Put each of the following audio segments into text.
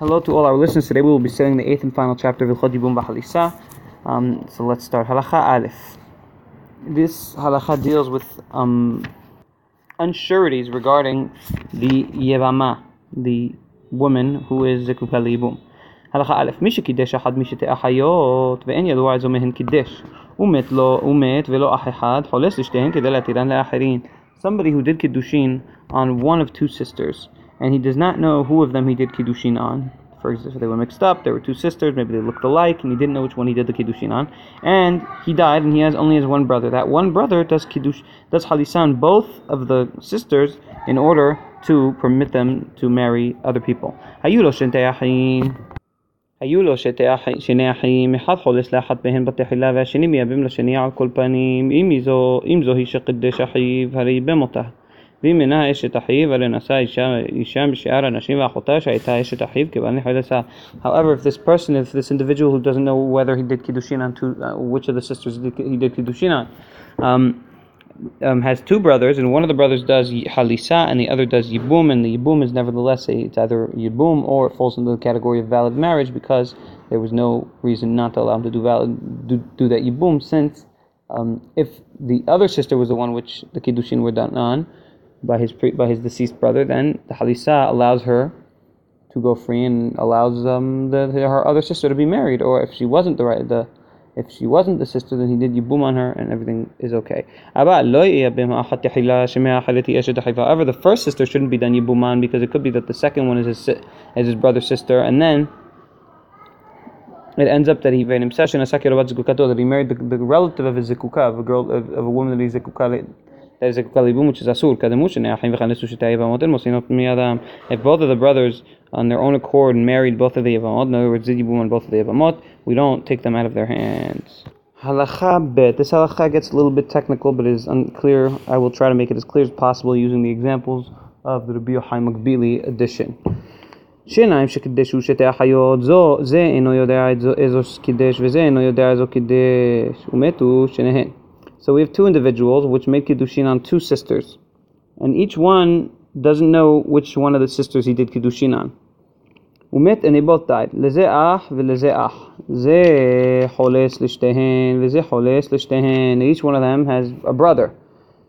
Hello to all our listeners. Today we will be studying the eighth and final chapter of Hilchot Yibum B'Chalisa. Um, so let's start. Halacha Aleph. This halacha deals with um, unsureties regarding the Yevama, the woman who is Zikukal Yibum. הלכה א', מי שקידש אחד משתי אחיות ואין ידוע איזו מהן קידש Umet Lo Umet Ve'lo אח אחד חולס לשתיהן כדי להתירן Somebody who did kiddushin on one of two sisters and he does not know who of them he did kiddushin on. For example, they were mixed up. There were two sisters. Maybe they looked alike, and he didn't know which one he did the kiddushin on. And he died, and he has only has one brother. That one brother does kiddush, does halisan both of the sisters in order to permit them to marry other people. היו לו שני אחים, אחד חולס לאחת מהן בתחילה והשני מייבם לשני על כל פנים, אם זו, אם זו היא שקידש אחיו, הרי ייבם אותה. ואם אינה אשת אחיו, הרי נשא אישה משאר הנשים ואחותה שהייתה אשת אחיו כבעל נחלסה. However, if this person, if this individual who doesn't know whether he did kiddushin on two, uh, which of the sisters he did, he did kiddushin on, um, um, has two brothers, and one of the brothers does halisa, and the other does yibum, and the yibum is nevertheless a, it's either yibum or it falls into the category of valid marriage because there was no reason not to allow him to do valid do, do that yibum since um, if the other sister was the one which the kiddushin were done on, by his pre, by his deceased brother, then the halisa allows her to go free and allows um, the, her other sister to be married. Or if she wasn't the right the if she wasn't the sister, then he did yibum on her, and everything is okay. However, the first sister shouldn't be done yibum on because it could be that the second one is his, is his brother's sister, and then it ends up that he that he married the, the relative of his zikuka, of a girl of, of a woman that he's zikuka if both of the brothers on their own accord married both of the Yavamot, in other words, Zidibum and both of the Yavamot, we don't take them out of their hands. Halacha bet. This halacha gets a little bit technical, but is unclear. I will try to make it as clear as possible using the examples of the Rabbi Yochai Makbili edition. שניים שקידשו שתי החיות, זו, זה אינו יודע איזו קידש וזה אינו יודע איזו קידש, ומתו שניהן. So we have two individuals which made kiddushin on two sisters, and each one doesn't know which one of the sisters he did kiddushin on. ומת and they both died. לזה אח ולזה אח. זה חולס לשתיהן וזה חולס לשתיהן. Each one of them has a brother.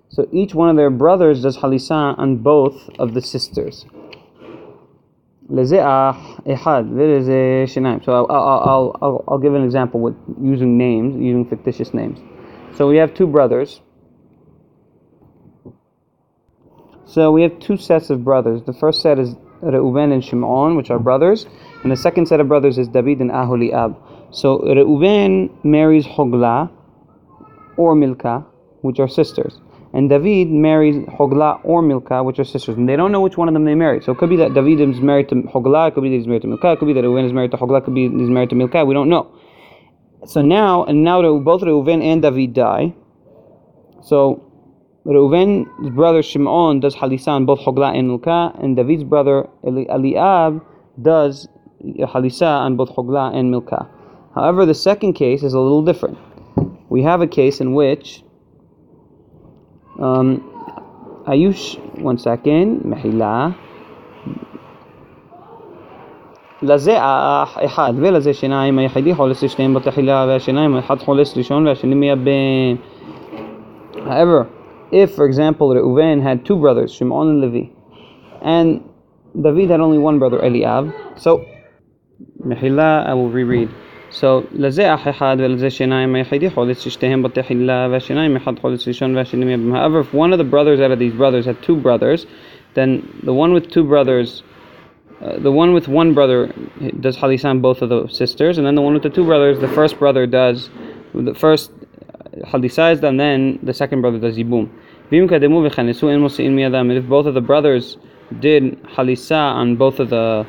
So each one of their brothers does halisa on both of the sisters. לזה אח אחד ולזה שניים. So I'll, I'll, I'll, I'll give an example with using names, using fictitious names. So we have two brothers. So we have two sets of brothers. The first set is Reuven and Shimon, which are brothers, and the second set of brothers is David and Aholiab. So Reuven marries Hogla or Milka, which are sisters. And David marries Hogla or Milka, which are sisters. And they don't know which one of them they married. So it could be that David is married to Hogla, it could be that he's married to Milka, it could be that Reuven is married to Hogla, it could be that he's married to Milka. We don't know. So now, and now both Reuven and David die. So Reuven's brother Shimon does Halisan, both Hogla and Milka, and David's brother Eliab does Halisa on both Hogla and Milka. However, the second case is a little different. We have a case in which um, Ayush, one second, Mahila. לזה אח אחד ולזה שיניים, היחידי חולס לשניהם בתחילה והשיניים, אחד חולס ראשון והשני מייבם. However, if for example Reuven had two brothers, Shimon and Levi, and David had only one brother, Eliab, so מחילה, I will reread. So, לזה אח אחד ולזה שיניים היחידי חולץ ששתיהם בתחילה והשיניים אחד חולץ ראשון והשני מייבם. However, if one of the brothers out of these brothers had two brothers, then the one with two brothers uh, the one with one brother does halisan both of the sisters, and then the one with the two brothers, the first brother does the first halisas, and then the second brother does yibum. If both of the brothers did halisa on both of the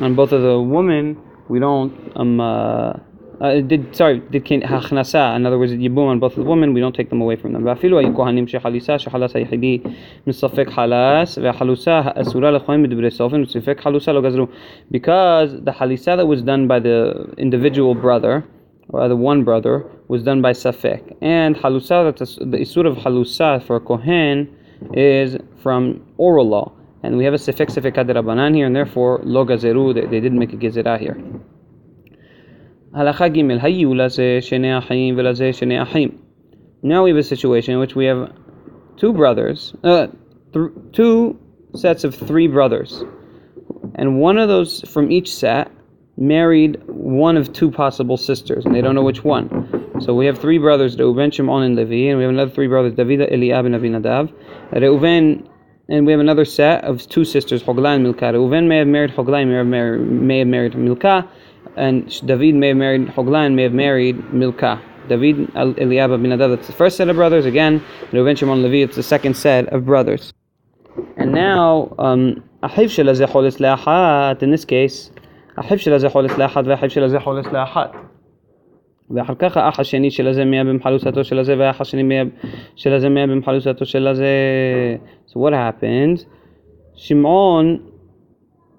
on both of the women, we don't um, uh, uh, did sorry did hachnasa in other words yibum on both of the women we don't take them away from them ואפילו היו כהנים שחליסה שחלס היחידי מספק חלס והחלוסה האסורה לכהן מדברי סופן וספק חלוסה לא גזרו because the halisa that was done by the individual brother or the one brother was done by safek and halusa that's the isur of halusa for a kohen is from oral law And we have a sefek sefek rabbanan here, and therefore lo gazeru, they, they didn't make a gezerah here. Halacha gimel hayu. Now we have a situation in which we have two brothers, uh, th- two sets of three brothers, and one of those from each set married one of two possible sisters, and they don't know which one. So we have three brothers, Reuven, Shimon, and Levi, and we have another three brothers, David, Eliab, and Avinadav. Reuven, and we have another set of two sisters, Hogla and Milka. Reuven may have married Hogla, may have married, may have married Milka, and David may have married Hoglan may have married Milcah. David Eliab Avinadav. That's the first set of brothers. Again, Reuven Shimon Levi. It's the second set of brothers. And now, um, in this case, אחיו שלה זה חולס לאחת ואחיו שלה זה חולס לאחת. ואחר כך האח השני של הזה מאה במחלוסתו של הזה והאח השני של הזה מאה במחלוסתו של הזה. So what happened? שמעון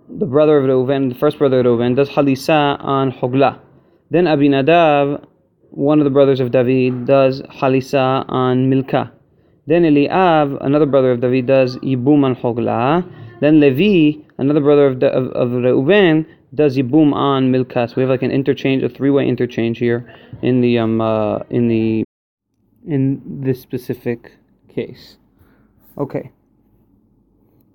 the brother of Reuven, the first brother of Reuven, does halisa on Hogla. Then Abinadav, one of the brothers of David, does halisa on Milka. Then Eliav, another brother of David, does Yibum on Hogla. Then Levi, another brother of, of, of Reuven, does Yibum on Milka. So we have like an interchange, a three-way interchange here in the um uh, in the in this specific case. Okay.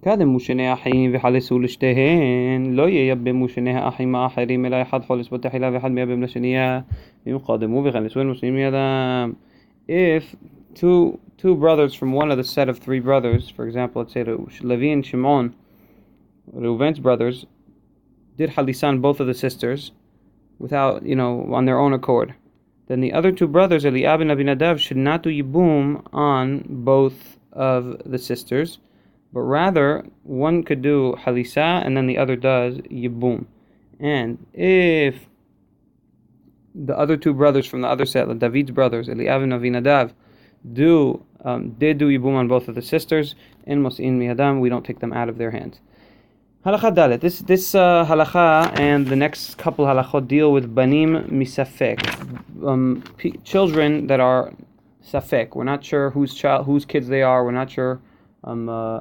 קדם שני אחים וחלסו לשתיהן לא ייבמו שני האחים האחרים אלא אחד חולס בתחילה ואחד מייבם לשנייה אם קדמו וחלסו הנושאים מידם If two two brothers from one of the set of three brothers, for example, let's say Levi and Shimon, Reuven's brothers, did halisan both of the sisters without, you know, on their own accord. Then the other two brothers, Eliab and Abinadav, should not do yibum on both of the sisters, but rather one could do halisa and then the other does yibum. And if the other two brothers from the other set, the David's brothers, Eliab and Avinadav, do um, did do yibum on both of the sisters, in Mos'in Miyadam, we don't take them out of their hands. Halacha Dalet. This this uh, halacha and the next couple halachot deal with banim misafek, um, p- children that are safek. We're not sure whose child, whose kids they are. We're not sure um, uh,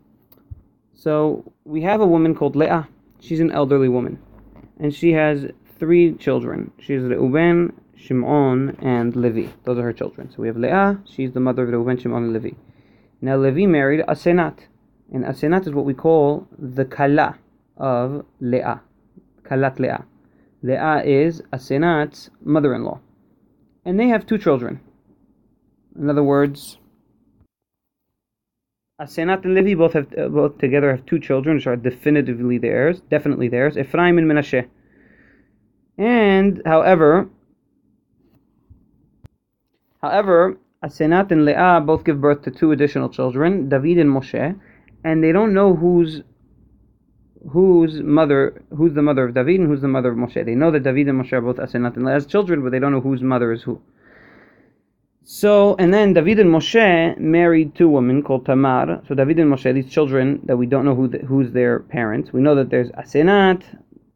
So we have a woman called Leah. She's an elderly woman, and she has three children. She has Reuben, Shimon, and Levi. Those are her children. So we have Leah. She's the mother of Reuben, Shimon, and Levi. Now Levi married Asenat, and Asenat is what we call the Kala of Leah. Kalat Leah. Leah is Asenat's mother-in-law. And they have two children. In other words, Uh, Asenat and Levi both have uh, both together have two children which are definitively theirs, definitely theirs, Ephraim and Menashe. And however, however, uh, Asenat and Leah both give birth to two additional children, David and Moshe, and they don't know who's whose mother who's the mother of David and who's the mother of Moshe. They know that David and Moshe are both uh, Asenat and Leah's children, but they don't know whose mother is who. So, and then David and Moshe married two women called Tamar. So David and Moshe, these children that we don't know who the, who's their parents. We know that there's Asenat,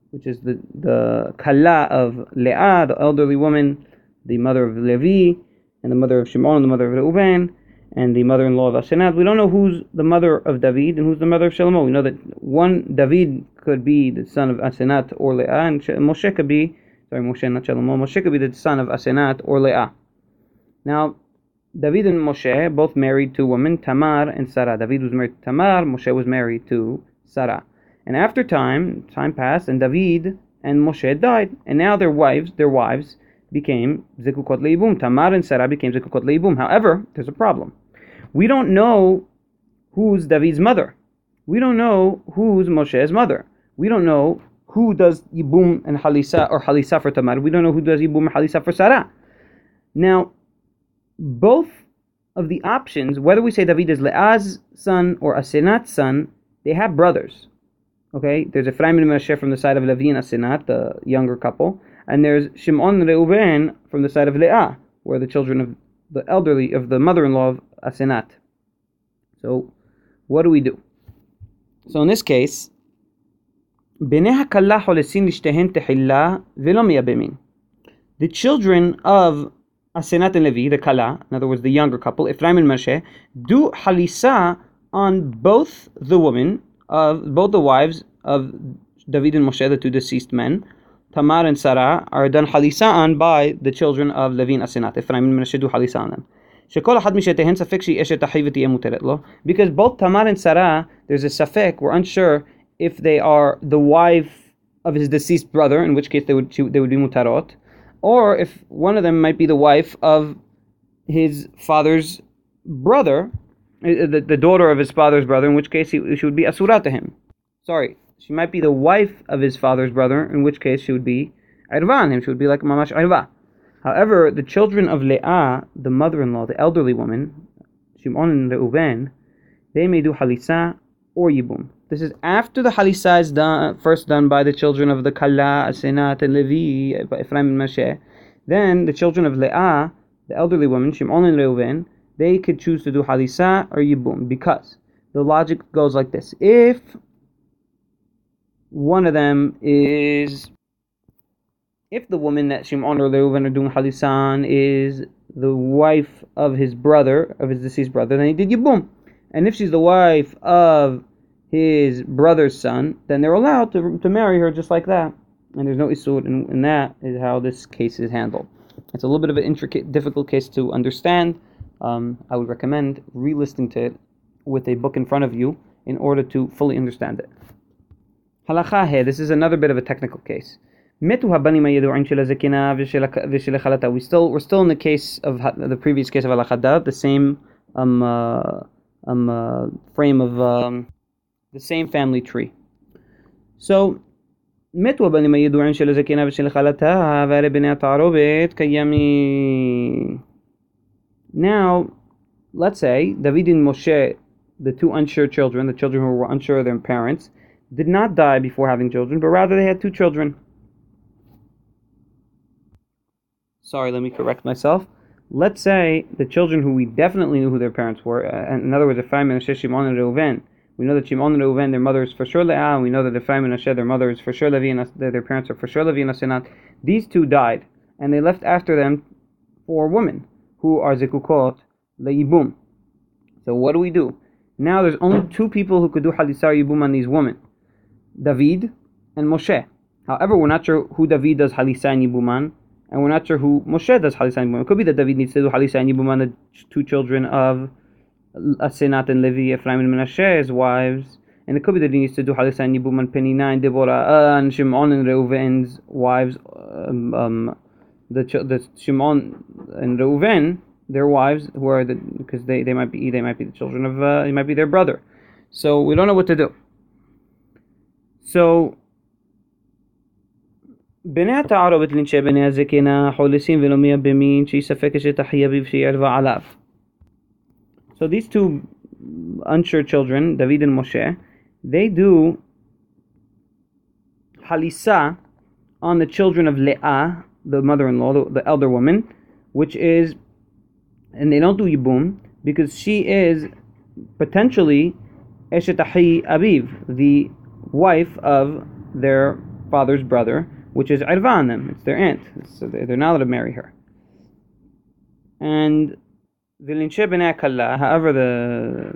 which is the the Kala of Leah, the elderly woman, the mother of Levi, and the mother of Shimon, and the mother of Reuben, and the mother-in-law of Asenat. We don't know who's the mother of David and who's the mother of Shlomo. We know that one David could be the son of Asenat or Leah, and Moshe could be sorry, Moshe not Shlomo. Moshe could be the son of Asenat or Leah. Now, David and Moshe both married two women, Tamar and Sarah. David was married to Tamar. Moshe was married to Sarah. And after time, time passed, and David and Moshe died, and now their wives, their wives became Zekukot Leibum. Tamar and Sarah became Zekukot Leibum. However, there's a problem. We don't know who's David's mother. We don't know who's Moshe's mother. We don't know who does Yibum and Halisa or Halisa for Tamar. We don't know who does Yibum and Halisa for Sarah. Now, both of the options, whether we say David is Leah's son or Asenat's son, they have brothers. Okay, there's Ephraim and Menashe from the side of Levi and Asenat, the younger couple, and there's Shimon and Reuben from the side of Leah, where the children of the elderly of the mother-in-law of Asenat. So, what do we do? So in this case, the children of Asenat and Levi, the Kala, in other words, the younger couple, Ephraim and Moshe, do halisa on both the women of both the wives of David and Moshe, the two deceased men. Tamar and Sarah are done halisa on by the children of Levi and Asenat. Ephraim and Moshe do halisa on them. Because both Tamar and Sarah, there's a safek, we're unsure if they are the wife of his deceased brother, in which case they would they would be mutarot, or if one of them might be the wife of his father's brother, uh, the, the daughter of his father's brother, in which case he, she would be asura to him. Sorry, she might be the wife of his father's brother, in which case she would be irva on him. She would be like mamash irva. However, the children of Leah, the mother-in-law, the elderly woman, Shimon and Reuben, they may do halisa or yibum. This is after the halisa is done, first done by the children of the Kala, Asenat, and Levi, Ephraim and Moshe. Then the children of Leah, the elderly women, Shimon and Reuven, they could choose to do halisa or yibum because the logic goes like this: if one of them is, if the woman that Shimon or Reuven are doing halisan is the wife of his brother, of his deceased brother, then he did yibum. And if she's the wife of his brother's son, then they're allowed to, to marry her just like that. And there's no isur, and, and that is how this case is handled. It's a little bit of an intricate, difficult case to understand. Um, I would recommend re-listening to it with a book in front of you in order to fully understand it. Halacha this is another bit of a technical case. We still we're still in the case of the previous case of halachada, the same um, uh, um, uh, frame of um, the same family tree. So, מתו הבנים הידועים של הזקנה ושל חלתה, והרי בני התערובת קיימים. Now, let's say, David and Moshe, the two unsure children, the children who were unsure of their parents, did not die before having children, but rather they had two children. Sorry, let me correct myself. Let's say the children who we definitely knew who their parents were, uh, in other words, Ephraim and Shimon and Reuven, we know that Shimon and Reuven, their mother is for sure Leah, and we know that Ephraim and Asher, their mother is for sure Levi, and their parents are for sure Levi and Asenat. These two died, and they left after them four women, who are Zekukot Leibum. So what do we do? Now there's only two people who could do Halisar Yibum on these women David and Moshe. However, we're not sure who David does Halisar and Yibum on, and we're not sure who Moshe does Halisar and Yibum. It could be that David needs to do Halisar and Yibum on the two children of Asenat and Levi, Ephraim and Menashe's wives. And it could be that he used to do Halisa and Yibum and Penina and Deborah and Shimon and Reuven's wives, um, um, the, the Shimon and Reuven, their wives, who are the because they, they might be they might be the children of uh, it might be their brother. So we don't know what to do. So بناء تعارض لنشا بني زكينا حولسين ولمية بمين شي سفك شي تحية بيب so these two unsure children, David and Moshe, they do halisa on the children of Leah, the mother-in-law, the, the elder woman, which is, and they don't do yibum because she is potentially Eshetahi Aviv, the wife of their father's brother, which is Irva them. It's their aunt, so they're not allowed to marry her. And the Linshe B'nei however, the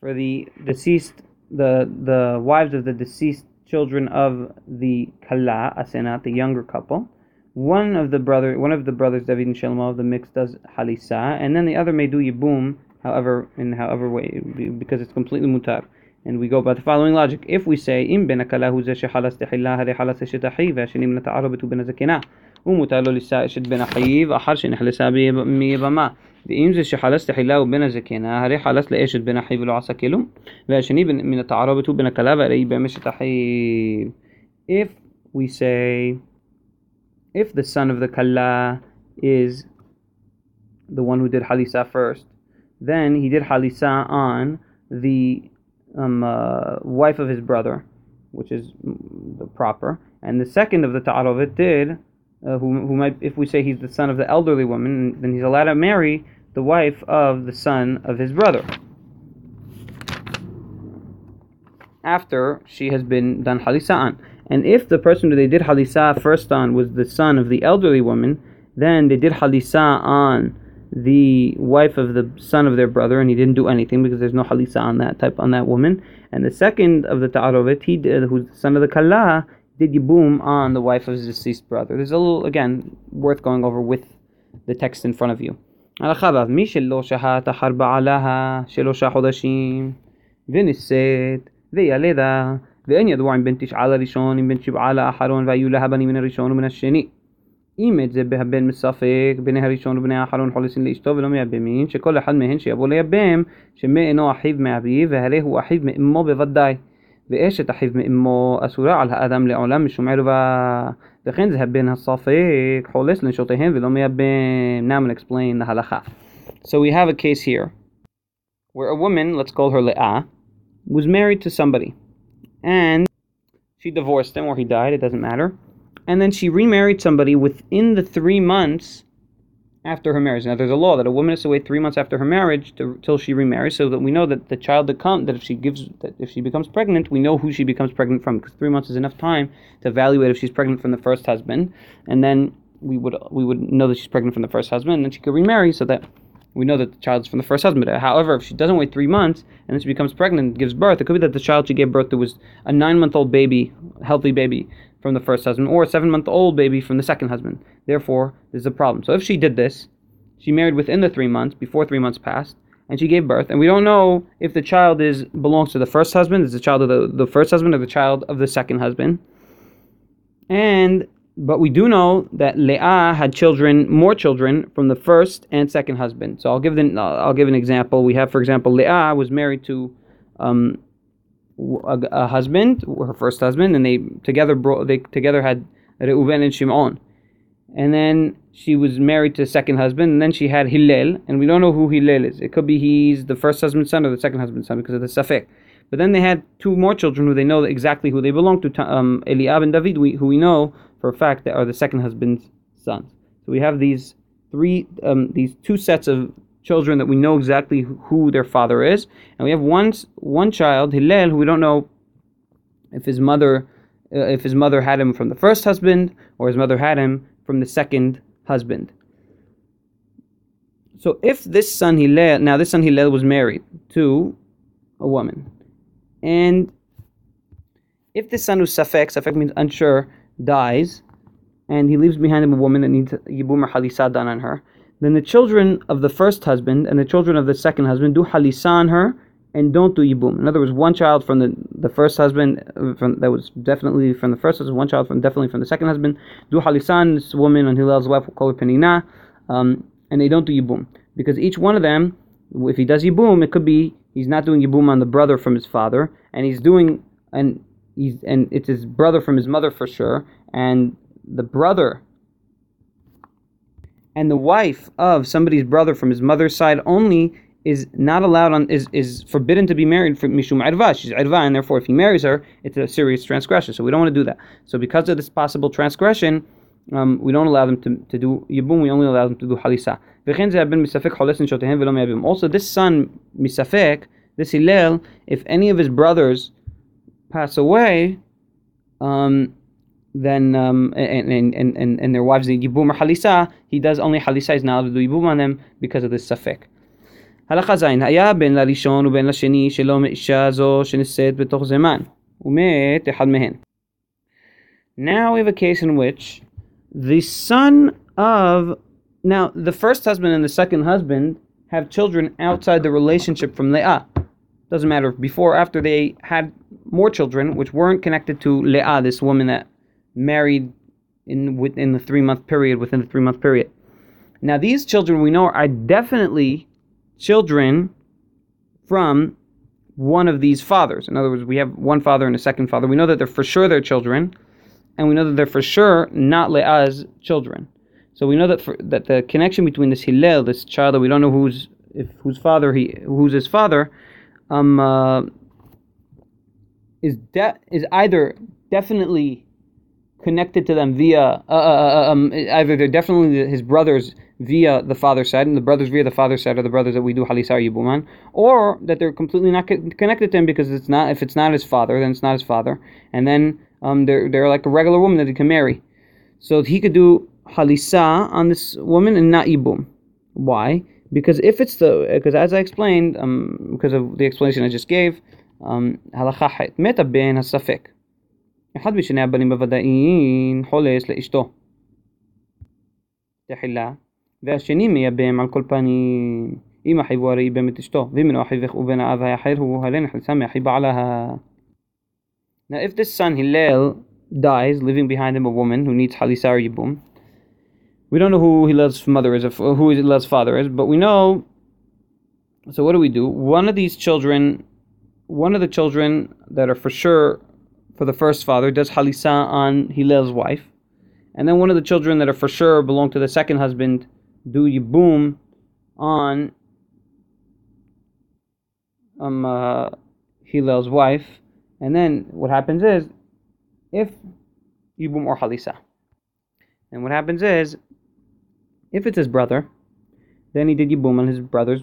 for the deceased, the the wives of the deceased children of the Kala, Asenat, the younger couple, one of the brother, one of the brothers, David and Shlomo of the mix does halisa, and then the other may do yibum, however, in however way, because it's completely mutar. And we go by the following logic: if we say im ben akalahu zeh shehalas tehillah, halas shetahi, v'ashenim nata'arabetu ben azakina. ומותר לו לישא אשת בן אחיו אחר שנחלסה מיבמה. ואם זה שחלס תחילה ובין הזקנה, הרי חלס לאשת בן אחיו ולא עשה כלום. והשני מן התערובת הוא בן הכלה והרי בהם אשת אחיו. If we say, if the son of the kala is the one who did halisa first, then he did halisa on the um, uh, wife of his brother, which is the proper, and the second of the ta'aruvit did, uh, who, who might, if we say he's the son of the elderly woman, then he's allowed to marry the wife of the son of his brother. After she has been done halisa on. And if the person who they did halisa first on was the son of the elderly woman, then they did halisa on the wife of the son of their brother, and he didn't do anything because there's no halisa on that type on that woman. And the second of the ta'aruvit, he did, who's the son of the kala, did yibum on the wife of his deceased brother. There's a little again worth going over with the text in front of you. מי שלא שהת עליה שלושה חודשים ונישאת וילדה ואין ידוע אם בן תשעה לראשון אם בן שבעה לאחרון והיו לה בנים מן הראשון ומן השני אם את זה בהבן מספק בני הראשון ובני האחרון חולסין לאשתו ולא מייבמין שכל אחד מהן שיבוא לייבם שמא אינו אחיו מאביו והרי הוא אחיו מאמו בוודאי ואשת אחיו מאמו אסורה על האדם לעולם משום ערווה וכן זה הבן הספק חולס לנשותיהם ולא מייבם Now I'm going to explain the halacha So we have a case here where a woman, let's call her Le'ah, was married to somebody and she divorced him or he died, it doesn't matter and then she remarried somebody within the three months after her marriage. Now, there's a law that a woman has to wait three months after her marriage to, till she remarries, so that we know that the child that comes, that if she gives, that if she becomes pregnant, we know who she becomes pregnant from, because three months is enough time to evaluate if she's pregnant from the first husband, and then we would we would know that she's pregnant from the first husband, and then she could remarry, so that we know that the child's from the first husband. However, if she doesn't wait three months and then she becomes pregnant and gives birth, it could be that the child she gave birth to was a nine month old baby, healthy baby from the first husband, or a seven month old baby from the second husband. Therefore, there's a problem. So if she did this, she married within the three months, before three months passed, and she gave birth, and we don't know if the child is belongs to the first husband, is the child of the, the first husband, or the child of the second husband. And but we do know that Leah had children, more children from the first and second husband. So I'll give the, I'll give an example. We have, for example, Leah was married to um, a, a, husband, her first husband, and they together brought, they together had Reuven and Shimon. And then she was married to a second husband, and then she had Hillel, and we don't know who Hillel is. It could be he's the first husband's son or the second husband's son because of the Safek. But then they had two more children who they know exactly who they belong to, um, Eliab and David, who we know for a fact that are the second husband's sons. So we have these three, um, these two sets of children that we know exactly who their father is, and we have one one child, Hillel, who we don't know if his mother, uh, if his mother had him from the first husband or his mother had him from the second husband. So if this son Hillel, now this son Hillel was married to a woman, and if this son was safek, safek means unsure, dies, and he leaves behind him a woman that needs yibum or halisa done on her, then the children of the first husband and the children of the second husband do halisa on her and don't do yibum. In other words, one child from the, the first husband uh, from, that was definitely from the first husband, one child from definitely from the second husband do halisa on this woman on Hillel's wife, we'll call her penina, um, and they don't do yibum because each one of them, if he does yibum, it could be he's not doing yibum on the brother from his father, and he's doing and he's and it's his brother from his mother for sure, and the brother and the wife of somebody's brother from his mother's side only is not allowed on is, is forbidden to be married for mishum irva. She's irva, and therefore if he marries her, it's a serious transgression. So we don't want to do that. So because of this possible transgression, um, we don't allow them to, to do yibum. We only allow them to do halisa. Also, this son misafek, this Hillel, if any of his brothers pass away, um, then um, and, and, and, and their wives need yibum or halisa, he does only halisa, is not allowed to do yibum on them because of this safek. הלכה ז' היה בין לראשון ובין לשני שלא מאישה זו שנישאת בתוך זמן ומת אחד מהן. Now we have a case in which the son of now the first husband and the second husband have children outside the relationship from Leah. Doesn't matter before or after they had more children which weren't connected to Leah, this woman that married in within the three month period, within the three month period. Now these children we know are definitely children from one of these fathers. In other words, we have one father and a second father. We know that they're for sure their children, and we know that they're for sure not Leah's children. So we know that for, that the connection between this Hillel, this child that we don't know who's if whose father he who's his father, um, uh, is de- is either definitely connected to them via uh, uh, uh, uh, um, either they're definitely his brothers via the father's side, and the brothers via the father's side are the brothers that we do halisar yibuman, or that they're completely not connected to him because it's not if it's not his father, then it's not his father, and then um, they're they're like a regular woman that he can marry, so he could do halisa on this woman and not yibum. Why? Because if it's the because as I explained, um, because of the explanation I just gave, halacha um, meta ben hasafik אחד משני הבנים בוודאין חולש לאשתו. תחילה, והשני מייבם על כל פנים. אם אחיו הרי ייבם את אשתו, ואם אינו אחיו ובן האב האחר הוא, הרי נחלצה מאחי בעלה. Now if this son Hillel dies, leaving behind him a woman who needs halisar yibum, we don't know who Hillel's mother is, who Hillel's father is, but we know. So what do we do? One of these children one of the children that are for sure for the first father does halisa on Hillel's wife, and then one of the children that are for sure belong to the second husband do yibum on um uh, Hillel's wife, and then what happens is if yibum or halisa, and what happens is if it's his brother, then he did yibum on his brother's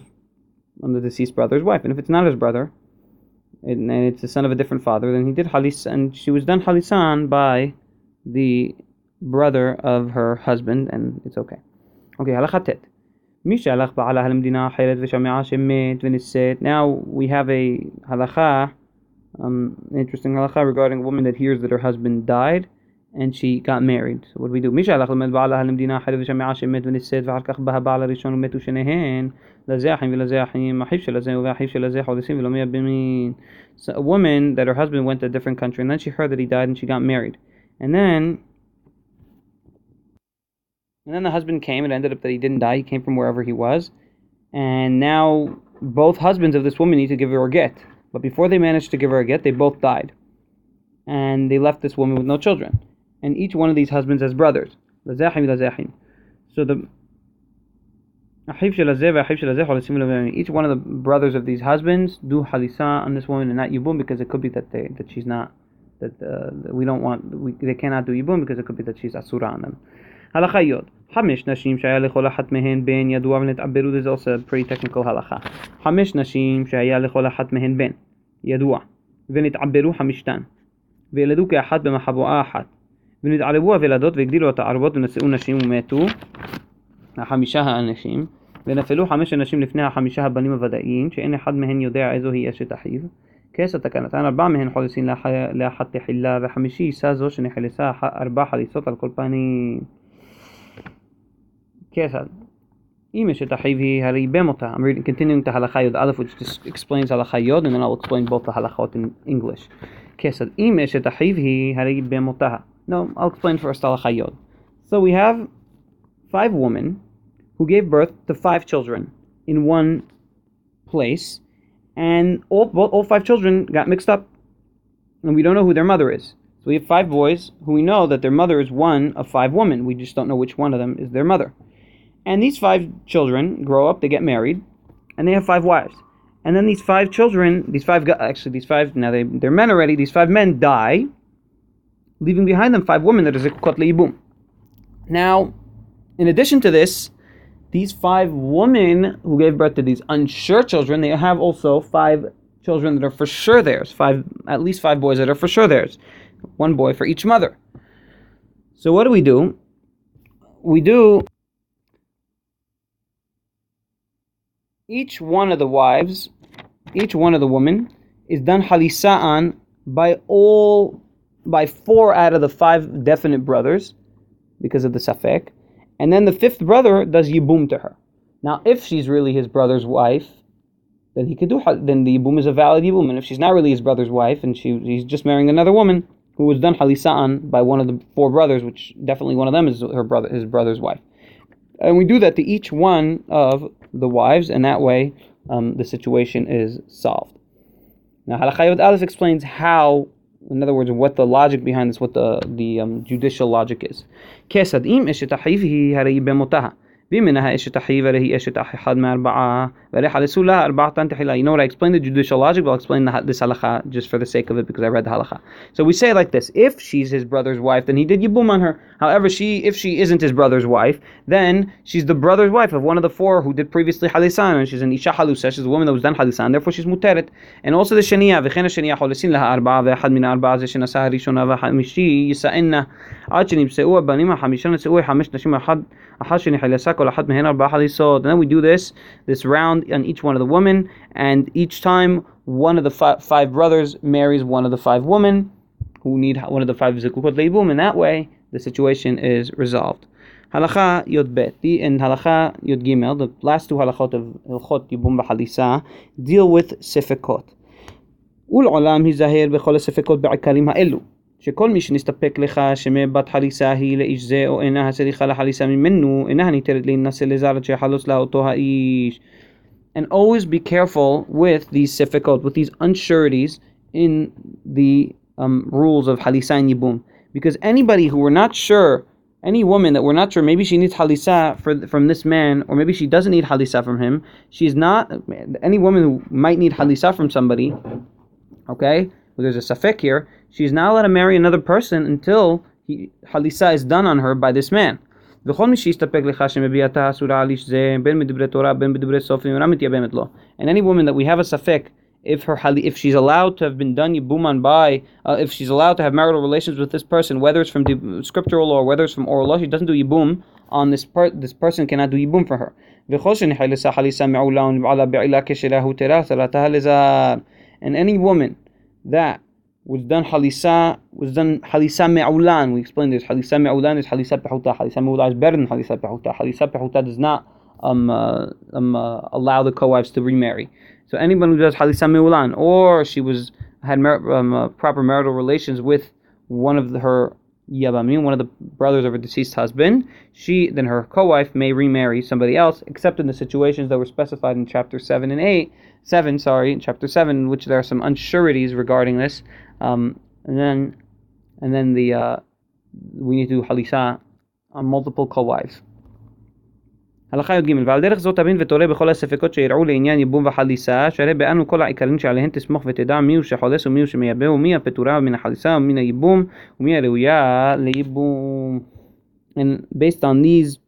on the deceased brother's wife, and if it's not his brother and it's the son of a different father, then he did halis, and she was done halisan by the brother of her husband, and it's okay. Okay, הלכה ט' מי שהלך בעלה למדינה אחרת ושמעה שמת ונישאת Now we have a halacha, um, interesting halacha regarding a woman that hears that her husband died and she got married. So what do we do? מי שהלך ללמד בעלה למדינה אחרת ושמעה שמת ונישאת ואחר כך בא הבעל הראשון ומתו שניהן לזה אחים ולזה אחים, אחיו של הזה ואחיו של הזה חודשים ולא מייבמים. So a woman that her husband went to a different country and then she heard that he died and she got married. And then and then the husband came and ended up that he didn't die, he came from wherever he was. And now both husbands of this woman need to give her a get. But before they managed to give her a get, they both died. And they left this woman with no children. And each one of these husbands has brothers. So the each one of the brothers of these husbands do halisa on this woman and not yibum because it could be that they that she's not that uh, we don't want we, they cannot do yibum because it could be that she's asura on them. הלכה י' חמש נשים שהיה לכל אחת מהן בן ידוע ונתעברו this is also a pretty technical הלכה חמש נשים שהיה לכל אחת מהן בן ידוע ונתעברו חמישתן וילדו כאחת במחבואה אחת ונתערבו הוולדות והגדילו את הערבות ונשאו נשים ומתו החמישה האנשים ונפלו חמש אנשים לפני החמישה הבנים הוודאיים שאין אחד מהן יודע איזו היא אשת אחיו כס התקנתן ארבע מהן חולסין לאחת תחילה וחמישי אישה זו שנחלסה ארבע חליסות על כל פנים Kesad. Imish et achivi hari bemota. I'm reading, continuing halacha yod aleph, which just explains halacha yod, and then I'll explain both the in English. Kesad. Imish et achivi hari bemotaha. No, I'll explain first yod. So we have five women who gave birth to five children in one place, and all, all five children got mixed up, and we don't know who their mother is. So we have five boys who we know that their mother is one of five women. We just don't know which one of them is their mother. And these five children grow up, they get married, and they have five wives. And then these five children, these five actually these five now they they're men already. These five men die, leaving behind them five women that is a kotli Now, in addition to this, these five women who gave birth to these unsure children, they have also five children that are for sure theirs. Five, at least five boys that are for sure theirs. One boy for each mother. So what do we do? We do each one of the wives, each one of the women, is done halisa'an by all, by four out of the five definite brothers, because of the safek, and then the fifth brother does yibum to her. Now, if she's really his brother's wife, then he could do. Then the yibum is a valid yibum, and if she's not really his brother's wife and she he's just marrying another woman who was done halisa'an by one of the four brothers, which definitely one of them is her brother, his brother's wife, and we do that to each one of the wives, and that way um, the situation is solved. Now, Halachayot Aleph explains how, in other words, what the logic behind this, what the the um, judicial logic is. V'minaha eshet achi v'rehi eshet achi had me'arba'a v'reha lesula arba'atan tehila. You know what? I explained the judicial logic, but I'll explain the, this halacha just for the sake of it because I read the halacha. So we say like this: If she's his brother's wife, then he did yibum on her. However, she if she isn't his brother's wife, then she's the brother's wife of one of the four who did previously halisan, and she's an isha halusa. She's a woman that was done halisan, therefore she's muteret. And also the shania v'chena shania cholesin laha arba'a v'echad min arba'a ze shenasa harishona v'chamishi yisa'enna עד שנמצאו הבנים החמישה נשאו חמש נשים אחת שנחלסה then we do this this round on each one of the women, and each time one of the fi- five brothers marries one of the five women who need one of the five zikukot leibum, and that way the situation is resolved. Halacha Yod beti and Halacha Yod Gimel, the last two halachot of halachot Yibum B'Halisa, deal with sefekot. Ul olam hizahir b'chol sefekot ba'akarim ha'elu. שכל מי שנסתפק לך שמבת חליסה היא לאיש זה או אינה הצריכה לחליסה ממנו, אינה ניתרת להינשא לזר שיחלוץ לה אותו האיש. And always be careful with these sifekot, with these unsureties in the um, rules of halisa and yibum. Because anybody who we're not sure, any woman that we're not sure, maybe she needs halisa for, from this man, or maybe she doesn't need halisa from him, she's not, any woman who might need halisa from somebody, okay, well, there's a safek here, She's not allowed to marry another person until he, Halisa is done on her by this man. And any woman that we have a safek, if her if she's allowed to have been done yibuman by, uh, if she's allowed to have marital relations with this person, whether it's from scriptural law, whether it's from oral law, she doesn't do yibum on this part. this person cannot do yibum for her. And any woman that was done halisa was done halisa me'ulan. We explained this. Halisa me'ulan is halisa pehuta. Halisa me'ulan is better than halisa pehuta. Halisa pehuta does not um, uh, um, uh, allow the co-wives to remarry. So anyone who does halisa me'ulan, or she was had mer- um, uh, proper marital relations with one of the, her yabamim, one of the brothers of her deceased husband, she then her co-wife may remarry somebody else, except in the situations that were specified in chapter seven and eight, seven, sorry, in chapter seven, in which there are some unsureties regarding this. Um, and then, and then the uh, we need to do halisa on multiple co-wives. הלכה י"ג ועל דרך זאת תבין ותולה בכל הספקות שיראו לעניין ייבום וחליסה שהרי באנו כל העיקרים שעליהן תסמוך ותדע מיהו שחולס ומיהו שמייבא ומי הפטורה מן החליסה ומן הייבום ומי הראויה לייבום. And based on these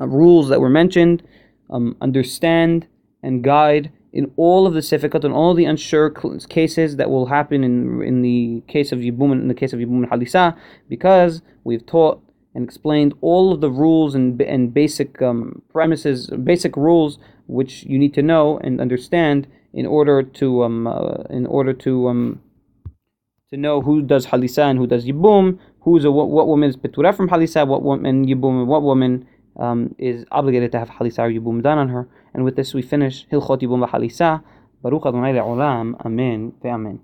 uh, rules that were mentioned, um, understand and guide in all of the sifikat and all the unsure cases that will happen in in the case of Yibum in the case of Yibum Halisa, because we've taught and explained all of the rules and and basic um, premises, basic rules which you need to know and understand in order to um uh, in order to um to know who does halisa and who does yibum, who's a what, what woman is petura from halisa, what woman yibum, and what woman um, is obligated to have halisa or yibum done on her. And with this we finish Hilchot Yibum V'Halisa. Baruch Adonai Le'olam. Amen ve'amen.